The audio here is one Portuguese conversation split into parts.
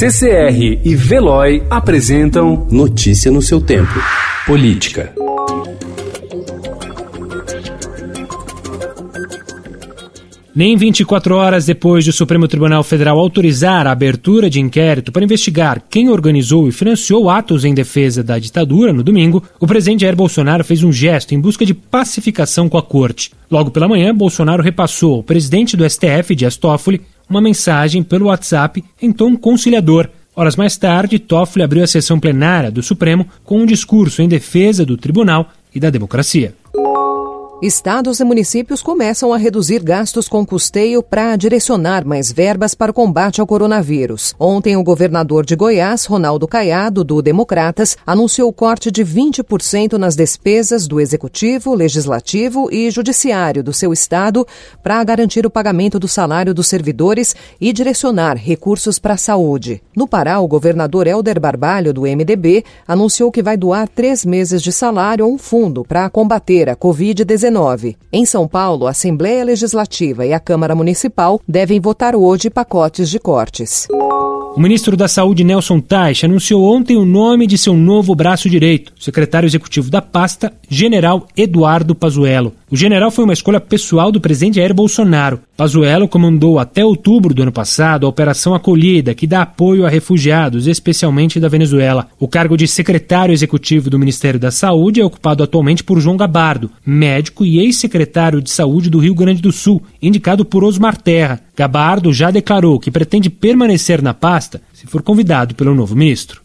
CCR e Veloy apresentam Notícia no seu tempo. Política. Nem 24 horas depois de o Supremo Tribunal Federal autorizar a abertura de inquérito para investigar quem organizou e financiou atos em defesa da ditadura no domingo, o presidente Jair Bolsonaro fez um gesto em busca de pacificação com a corte. Logo pela manhã, Bolsonaro repassou ao presidente do STF, Dias Toffoli, uma mensagem pelo WhatsApp em tom conciliador. Horas mais tarde, Toffoli abriu a sessão plenária do Supremo com um discurso em defesa do tribunal e da democracia. Estados e municípios começam a reduzir gastos com custeio para direcionar mais verbas para o combate ao coronavírus. Ontem, o governador de Goiás, Ronaldo Caiado, do Democratas, anunciou o corte de 20% nas despesas do Executivo, Legislativo e Judiciário do seu estado para garantir o pagamento do salário dos servidores e direcionar recursos para a saúde. No Pará, o governador Helder Barbalho, do MDB, anunciou que vai doar três meses de salário a um fundo para combater a Covid-19 em São Paulo, a Assembleia Legislativa e a Câmara Municipal devem votar hoje pacotes de cortes. O ministro da Saúde, Nelson Teich, anunciou ontem o nome de seu novo braço direito, secretário executivo da pasta, General Eduardo Pazuello. O general foi uma escolha pessoal do presidente Jair Bolsonaro. Pazuello comandou até outubro do ano passado a Operação Acolhida, que dá apoio a refugiados, especialmente da Venezuela. O cargo de secretário executivo do Ministério da Saúde é ocupado atualmente por João Gabardo, médico e ex-secretário de Saúde do Rio Grande do Sul, indicado por Osmar Terra. Gabardo já declarou que pretende permanecer na pasta se for convidado pelo novo ministro.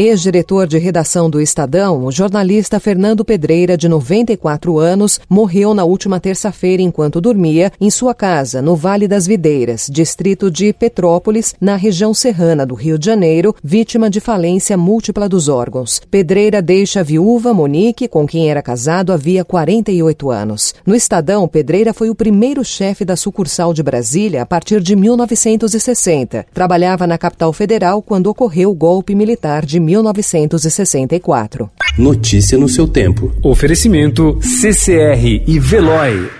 Ex-diretor de redação do Estadão, o jornalista Fernando Pedreira, de 94 anos, morreu na última terça-feira enquanto dormia em sua casa, no Vale das Videiras, distrito de Petrópolis, na região serrana do Rio de Janeiro, vítima de falência múltipla dos órgãos. Pedreira deixa a viúva Monique, com quem era casado havia 48 anos. No Estadão, Pedreira foi o primeiro chefe da sucursal de Brasília a partir de 1960. Trabalhava na capital federal quando ocorreu o golpe militar de 1964. Notícia no seu tempo. Oferecimento CCR e Veloy.